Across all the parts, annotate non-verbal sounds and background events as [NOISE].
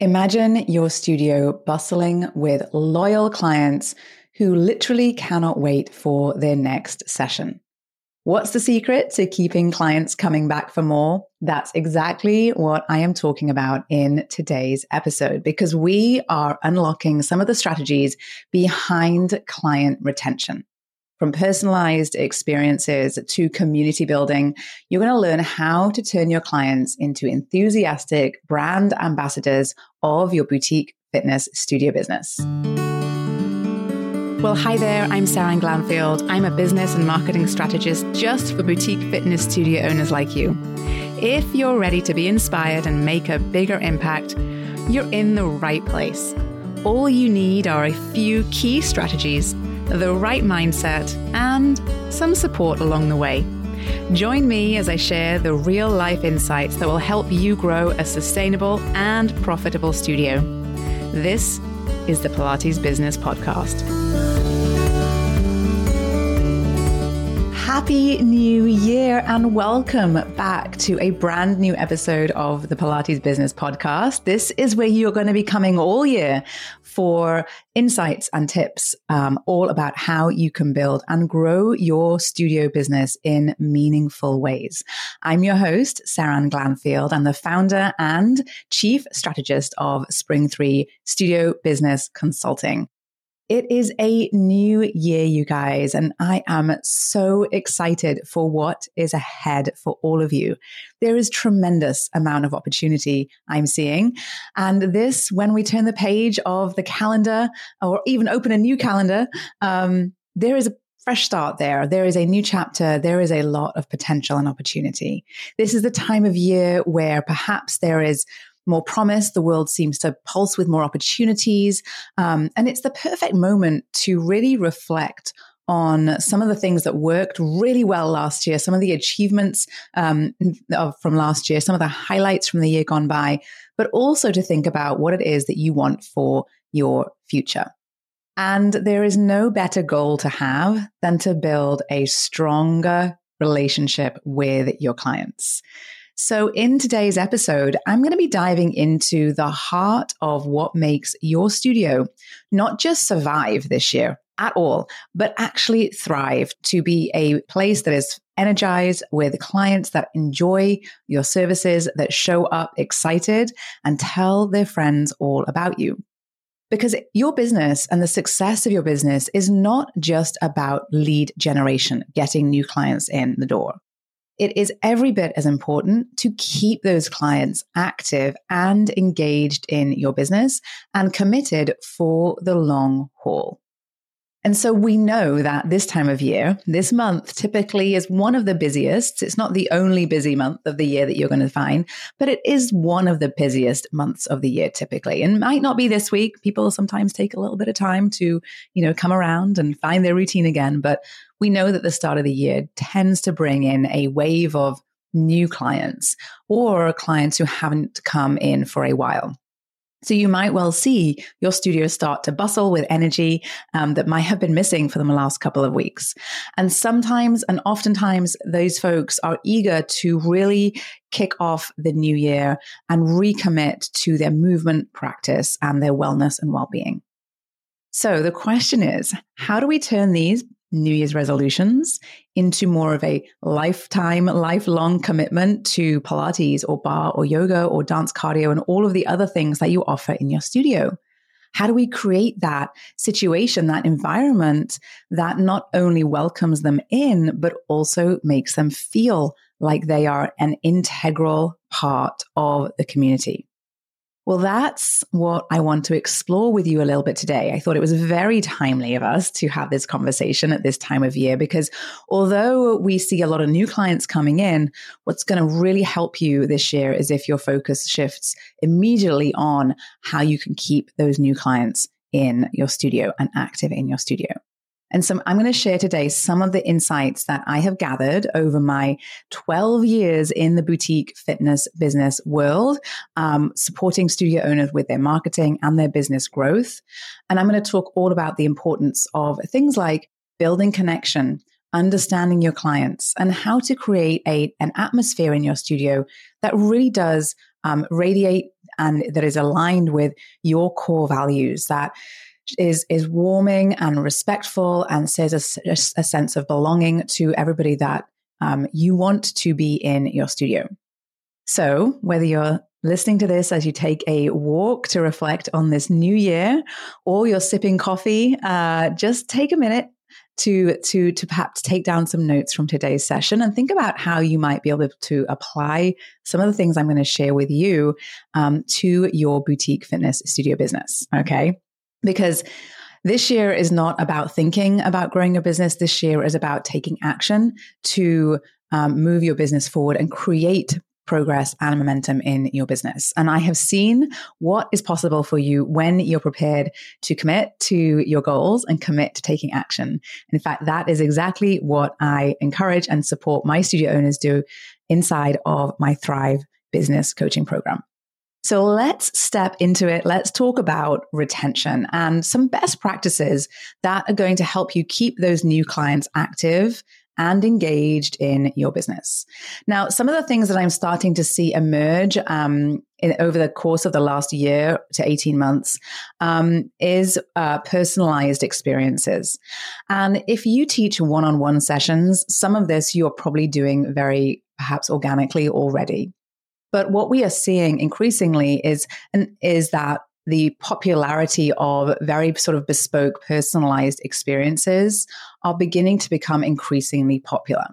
Imagine your studio bustling with loyal clients who literally cannot wait for their next session. What's the secret to keeping clients coming back for more? That's exactly what I am talking about in today's episode because we are unlocking some of the strategies behind client retention. From personalized experiences to community building, you're going to learn how to turn your clients into enthusiastic brand ambassadors of your boutique fitness studio business. Well, hi there. I'm Seran Glanfield. I'm a business and marketing strategist just for boutique fitness studio owners like you. If you're ready to be inspired and make a bigger impact, you're in the right place. All you need are a few key strategies the right mindset, and some support along the way. Join me as I share the real life insights that will help you grow a sustainable and profitable studio. This is the Pilates Business Podcast. Happy New Year and welcome back to a brand new episode of the Pilates Business Podcast. This is where you're going to be coming all year for insights and tips um, all about how you can build and grow your studio business in meaningful ways. I'm your host, Seran Glanfield. I'm the founder and chief strategist of Spring 3 Studio Business Consulting. It is a new year, you guys, and I am so excited for what is ahead for all of you. There is tremendous amount of opportunity I'm seeing. And this, when we turn the page of the calendar or even open a new calendar, um, there is a fresh start there. There is a new chapter. There is a lot of potential and opportunity. This is the time of year where perhaps there is more promise. The world seems to pulse with more opportunities. Um, and it's the perfect moment to really reflect on some of the things that worked really well last year, some of the achievements um, of, from last year, some of the highlights from the year gone by, but also to think about what it is that you want for your future. And there is no better goal to have than to build a stronger relationship with your clients. So, in today's episode, I'm going to be diving into the heart of what makes your studio not just survive this year at all, but actually thrive to be a place that is energized with clients that enjoy your services, that show up excited and tell their friends all about you. Because your business and the success of your business is not just about lead generation, getting new clients in the door it is every bit as important to keep those clients active and engaged in your business and committed for the long haul. And so we know that this time of year, this month typically is one of the busiest. It's not the only busy month of the year that you're going to find, but it is one of the busiest months of the year typically. And might not be this week. People sometimes take a little bit of time to, you know, come around and find their routine again. But we know that the start of the year tends to bring in a wave of new clients or clients who haven't come in for a while. So you might well see your studio start to bustle with energy um, that might have been missing for the last couple of weeks. And sometimes and oftentimes those folks are eager to really kick off the new year and recommit to their movement practice and their wellness and well-being. So the question is, how do we turn these New Year's resolutions into more of a lifetime, lifelong commitment to Pilates or barre or yoga or dance cardio and all of the other things that you offer in your studio. How do we create that situation, that environment that not only welcomes them in, but also makes them feel like they are an integral part of the community? Well, that's what I want to explore with you a little bit today. I thought it was very timely of us to have this conversation at this time of year because although we see a lot of new clients coming in, what's going to really help you this year is if your focus shifts immediately on how you can keep those new clients in your studio and active in your studio. And so I'm going to share today some of the insights that I have gathered over my 12 years in the boutique fitness business world, um, supporting studio owners with their marketing and their business growth. And I'm going to talk all about the importance of things like building connection, understanding your clients, and how to create a, an atmosphere in your studio that really does um, radiate and that is aligned with your core values that is is warming and respectful and says a, a sense of belonging to everybody that um, you want to be in your studio. So whether you're listening to this as you take a walk to reflect on this new year, or you're sipping coffee, uh, just take a minute to to to perhaps take down some notes from today's session and think about how you might be able to apply some of the things I'm going to share with you um, to your boutique fitness studio business. Okay, because this year is not about thinking about growing your business. This year is about taking action to um, move your business forward and create progress and momentum in your business. And I have seen what is possible for you when you're prepared to commit to your goals and commit to taking action. In fact, that is exactly what I encourage and support my studio owners do inside of my Thrive business coaching program. So let's step into it. Let's talk about retention and some best practices that are going to help you keep those new clients active and engaged in your business. Now, some of the things that I'm starting to see emerge um, in, over the course of the last year to 18 months um, is uh, personalized experiences. And if you teach one on one sessions, some of this you're probably doing very perhaps organically already. But what we are seeing increasingly is, is that the popularity of very sort of bespoke, personalized experiences are beginning to become increasingly popular.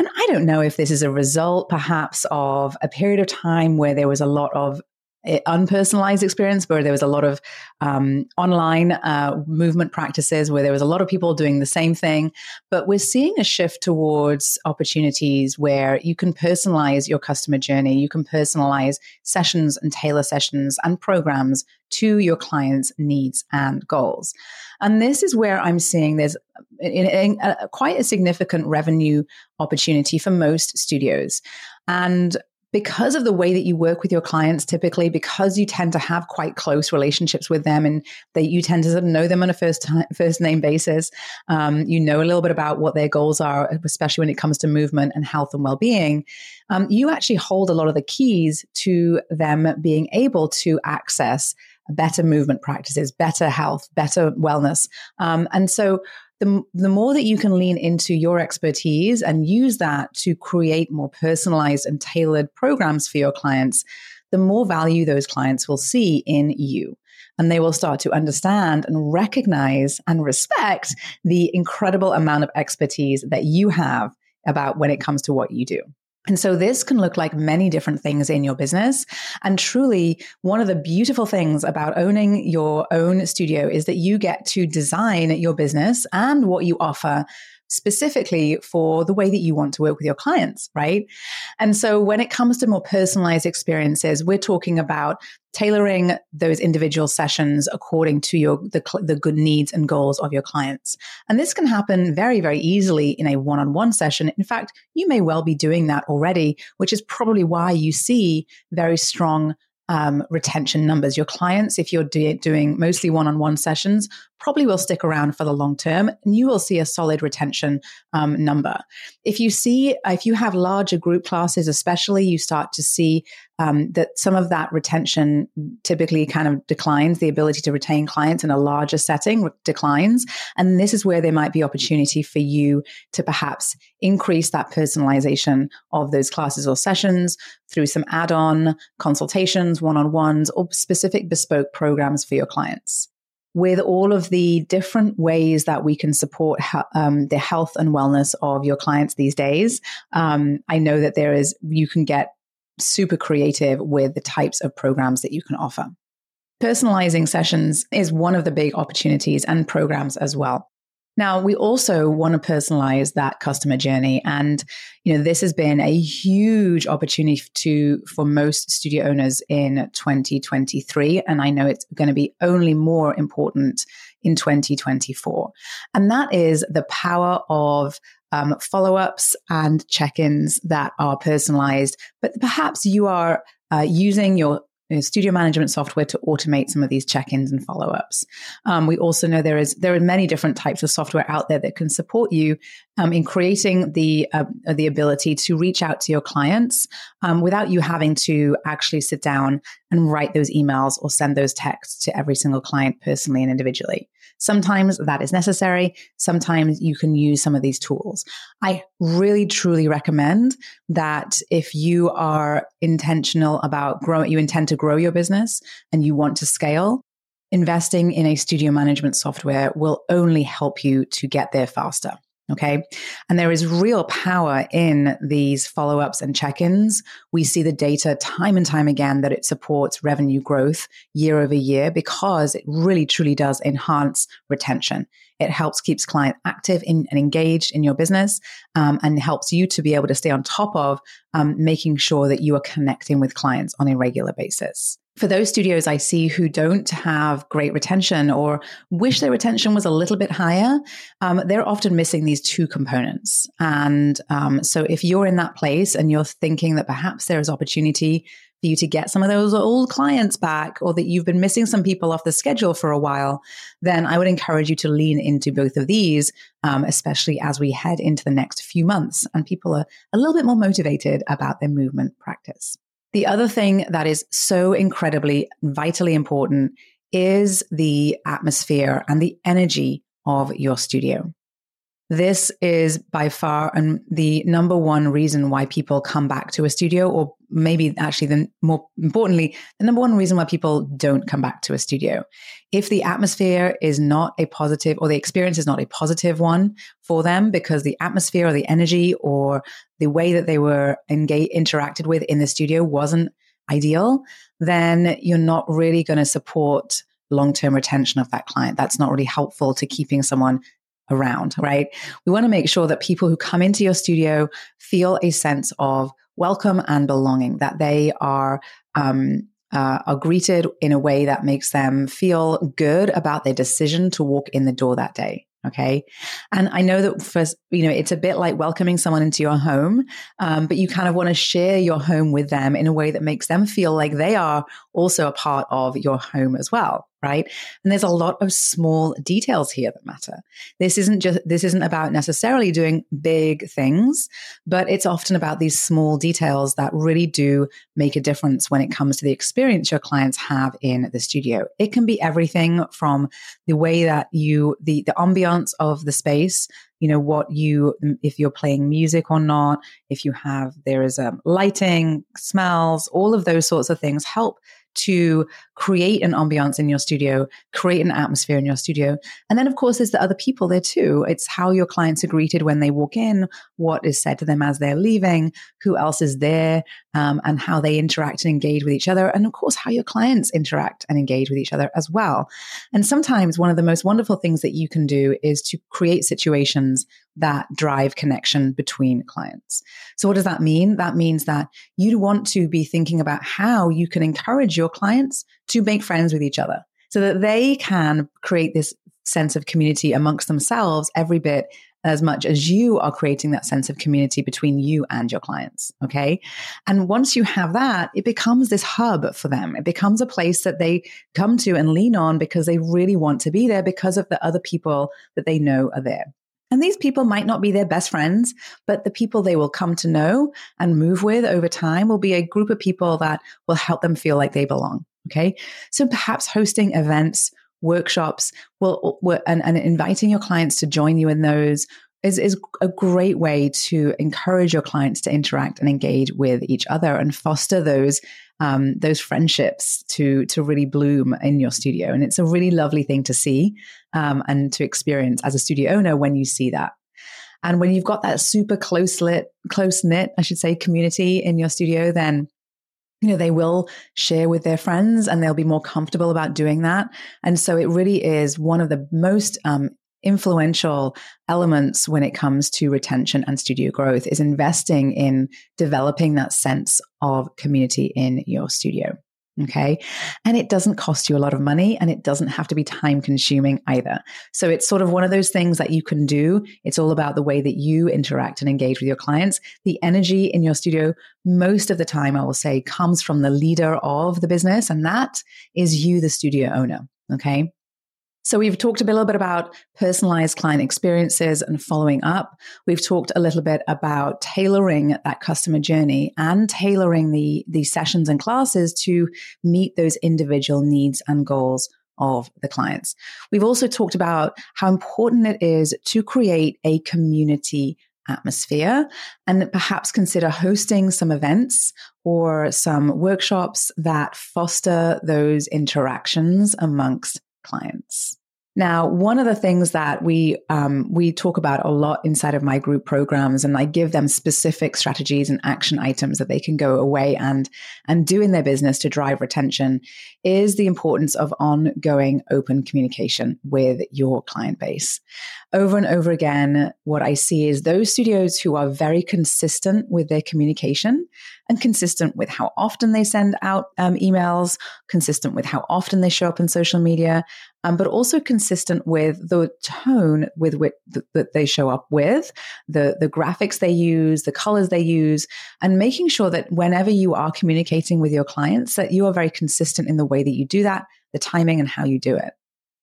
And I don't know if this is a result perhaps of a period of time where there was a lot of unpersonalized experience where there was a lot of um, online uh, movement practices where there was a lot of people doing the same thing. But we're seeing a shift towards opportunities where you can personalize your customer journey. You can personalize sessions and tailor sessions and programs to your clients needs and goals. And this is where i'm seeing there's in, in, a, quite a significant revenue opportunity for most studios. And because of the way that you work with your clients typically because you tend to have quite close relationships with them and that you tend to know them on a first time, [LAUGHS] first name basis um, you know a little bit about what their goals are especially when it comes to movement and health and well-being um, you actually hold a lot of the keys to them being able to access better movement practices better health better wellness. Um, and so the, the more that you can lean into your expertise and use that to create more personalized and tailored programs for your clients, the more value those clients will see in you. And they will start to understand and recognize and respect the incredible amount of expertise that you have about when it comes to what you do. And so this can look like many different things in your business. And truly, one of the beautiful things about owning your own studio is that you get to design your business and what you offer specifically for the way that you want to work with your clients, right? And so when it comes to more personalized experiences, we're talking about tailoring those individual sessions according to your the, the good needs and goals of your clients. And this can happen very very easily in a one-on-one session. In fact, you may well be doing that already, which is probably why you see very strong um, retention numbers. Your clients, if you're do- doing mostly one on one sessions, probably will stick around for the long term and you will see a solid retention um, number. If you see, if you have larger group classes, especially, you start to see um, that some of that retention typically kind of declines. The ability to retain clients in a larger setting declines. And this is where there might be opportunity for you to perhaps increase that personalization of those classes or sessions through some add on consultations, one on ones, or specific bespoke programs for your clients with all of the different ways that we can support um, the health and wellness of your clients these days, um, I know that there is, you can get super creative with the types of programs that you can offer. Personalizing sessions is one of the big opportunities and programs as well. Now, we also want to personalize that customer journey. And, you know, this has been a huge opportunity to, for most studio owners in 2023. And I know it's going to be only more important in 2024. And that is the power of um, follow ups and check ins that are personalized, but perhaps you are uh, using your studio management software to automate some of these check-ins and follow-ups. Um, we also know there is there are many different types of software out there that can support you um, in creating the uh, the ability to reach out to your clients um, without you having to actually sit down and write those emails or send those texts to every single client personally and individually. Sometimes that is necessary. Sometimes you can use some of these tools. I really, truly recommend that if you are intentional about growing, you intend to grow your business and you want to scale, investing in a studio management software will only help you to get there faster. Okay. And there is real power in these follow ups and check ins. We see the data time and time again that it supports revenue growth year over year because it really truly does enhance retention. It helps keeps client active in, and engaged in your business um, and helps you to be able to stay on top of um, making sure that you are connecting with clients on a regular basis for those studios I see who don't have great retention or wish their retention was a little bit higher, um, they're often missing these two components. And um, so if you're in that place and you're thinking that perhaps there is opportunity for you to get some of those old clients back or that you've been missing some people off the schedule for a while, then I would encourage you to lean into both of these, um, especially as we head into the next few months and people are a little bit more motivated about their movement practice. The other thing that is so incredibly vitally important is the atmosphere and the energy of your studio. This is by far the number one reason why people come back to a studio, or maybe actually, the more importantly, the number one reason why people don't come back to a studio. If the atmosphere is not a positive, or the experience is not a positive one for them, because the atmosphere or the energy or the way that they were engaged, interacted with in the studio wasn't ideal, then you're not really going to support long term retention of that client. That's not really helpful to keeping someone around, right? We want to make sure that people who come into your studio feel a sense of welcome and belonging, that they are, um, uh, are greeted in a way that makes them feel good about their decision to walk in the door that day. Okay. And I know that first, you know, it's a bit like welcoming someone into your home, um, but you kind of want to share your home with them in a way that makes them feel like they are also a part of your home as well right? And there's a lot of small details here that matter. This isn't just, this isn't about necessarily doing big things, but it's often about these small details that really do make a difference when it comes to the experience your clients have in the studio. It can be everything from the way that you, the, the ambiance of the space, you know what you if you're playing music or not if you have there is um, lighting smells all of those sorts of things help to create an ambiance in your studio, create an atmosphere in your studio. And then, of course, there's the other people there too. It's how your clients are greeted when they walk in, what is said to them as they're leaving, who else is there, um, and how they interact and engage with each other. And of course, how your clients interact and engage with each other as well. And sometimes one of the most wonderful things that you can do is to create situations that drive connection between clients. So, what does that mean? That means that you want to be thinking about how you can encourage your clients to make friends with each other so that they can create this sense of community amongst themselves every bit as much as you are creating that sense of community between you and your clients. Okay. And once you have that, it becomes this hub for them. It becomes a place that they come to and lean on because they really want to be there because of the other people that they know are there. And these people might not be their best friends, but the people they will come to know and move with over time will be a group of people that will help them feel like they belong. Okay. So perhaps hosting events, workshops, will, and, and inviting your clients to join you in those is, is a great way to encourage your clients to interact and engage with each other and foster those um, those friendships to to really bloom in your studio. And it's a really lovely thing to see um, and to experience as a studio owner when you see that. And when you've got that super close lit, close knit, I should say, community in your studio, then you know, they will share with their friends and they'll be more comfortable about doing that. And so it really is one of the most um, influential elements when it comes to retention and studio growth is investing in developing that sense of community in your studio. Okay. And it doesn't cost you a lot of money and it doesn't have to be time consuming either. So it's sort of one of those things that you can do. It's all about the way that you interact and engage with your clients. The energy in your studio, most of the time, I will say, comes from the leader of the business. And that is you, the studio owner. Okay. So we've talked a little bit about personalized client experiences and following up. We've talked a little bit about tailoring that customer journey and tailoring the, the sessions and classes to meet those individual needs and goals of the clients. We've also talked about how important it is to create a community atmosphere and perhaps consider hosting some events or some workshops that foster those interactions amongst clients. Now, one of the things that we um, we talk about a lot inside of my group programs, and I give them specific strategies and action items that they can go away and and do in their business to drive retention, is the importance of ongoing open communication with your client base. Over and over again, what I see is those studios who are very consistent with their communication and consistent with how often they send out um, emails, consistent with how often they show up in social media, um, but also consistent with the tone with which th- that they show up with, the the graphics they use, the colors they use, and making sure that whenever you are communicating with your clients, that you are very consistent in the way that you do that, the timing, and how you do it.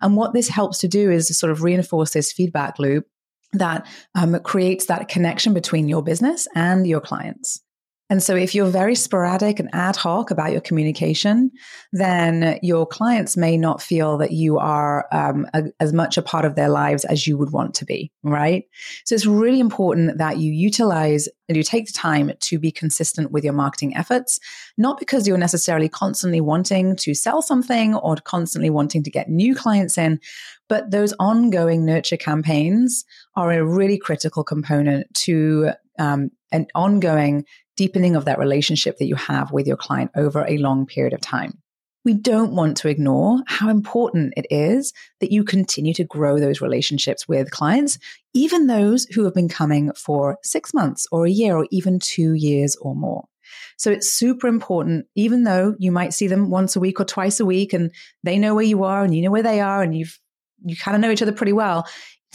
And what this helps to do is to sort of reinforce this feedback loop that um, creates that connection between your business and your clients. And so, if you're very sporadic and ad hoc about your communication, then your clients may not feel that you are um, a, as much a part of their lives as you would want to be, right? So, it's really important that you utilize and you take the time to be consistent with your marketing efforts, not because you're necessarily constantly wanting to sell something or constantly wanting to get new clients in, but those ongoing nurture campaigns are a really critical component to um, an ongoing deepening of that relationship that you have with your client over a long period of time. We don't want to ignore how important it is that you continue to grow those relationships with clients, even those who have been coming for six months or a year or even two years or more. So it's super important, even though you might see them once a week or twice a week and they know where you are and you know where they are and you've you kind of know each other pretty well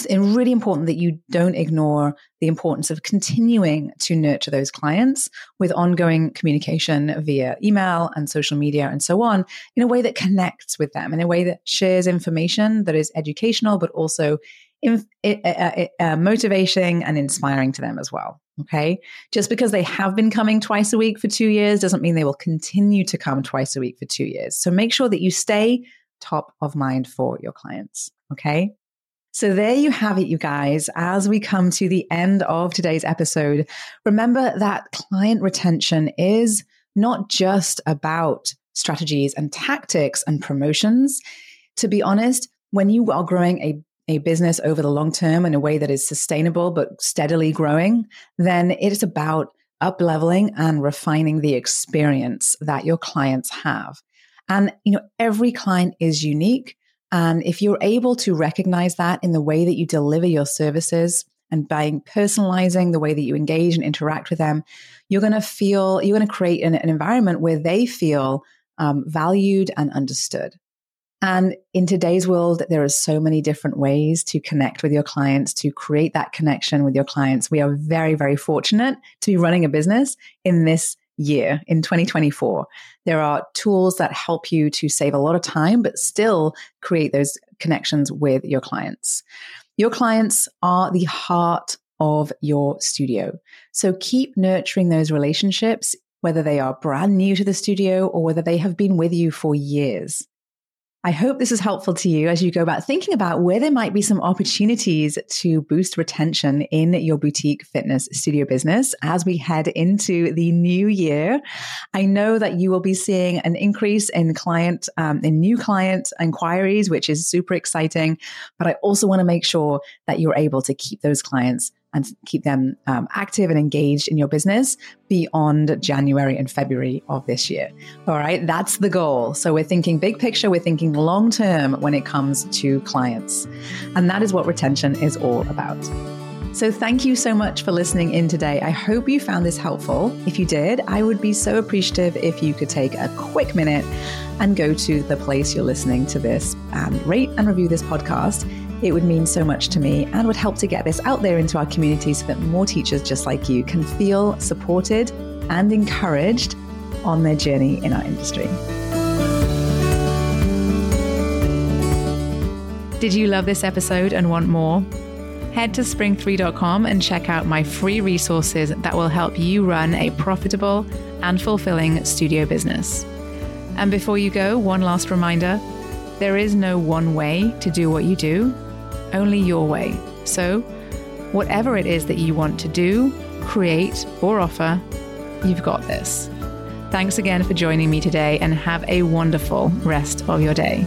it's really important that you don't ignore the importance of continuing to nurture those clients with ongoing communication via email and social media and so on in a way that connects with them, in a way that shares information that is educational, but also in, uh, uh, uh, motivating and inspiring to them as well. Okay. Just because they have been coming twice a week for two years doesn't mean they will continue to come twice a week for two years. So make sure that you stay top of mind for your clients. Okay. So there you have it, you guys. As we come to the end of today's episode, remember that client retention is not just about strategies and tactics and promotions. To be honest, when you are growing a a business over the long term in a way that is sustainable but steadily growing, then it is about up leveling and refining the experience that your clients have. And you know, every client is unique. And if you're able to recognize that in the way that you deliver your services and by personalizing the way that you engage and interact with them, you're going to feel, you're going to create an, an environment where they feel um, valued and understood. And in today's world, there are so many different ways to connect with your clients, to create that connection with your clients. We are very, very fortunate to be running a business in this year in 2024. There are tools that help you to save a lot of time, but still create those connections with your clients. Your clients are the heart of your studio. So keep nurturing those relationships, whether they are brand new to the studio or whether they have been with you for years. I hope this is helpful to you as you go about thinking about where there might be some opportunities to boost retention in your boutique fitness studio business as we head into the new year. I know that you will be seeing an increase in client, um, in new client inquiries, which is super exciting. But I also want to make sure that you're able to keep those clients and keep them um, active and engaged in your business beyond January and February of this year. All right, that's the goal. So we're thinking big picture, we're thinking long term when it comes to clients. And that is what retention is all about. So, thank you so much for listening in today. I hope you found this helpful. If you did, I would be so appreciative if you could take a quick minute and go to the place you're listening to this and rate and review this podcast. It would mean so much to me and would help to get this out there into our community so that more teachers just like you can feel supported and encouraged on their journey in our industry. Did you love this episode and want more? Head to spring3.com and check out my free resources that will help you run a profitable and fulfilling studio business. And before you go, one last reminder there is no one way to do what you do, only your way. So, whatever it is that you want to do, create, or offer, you've got this. Thanks again for joining me today and have a wonderful rest of your day.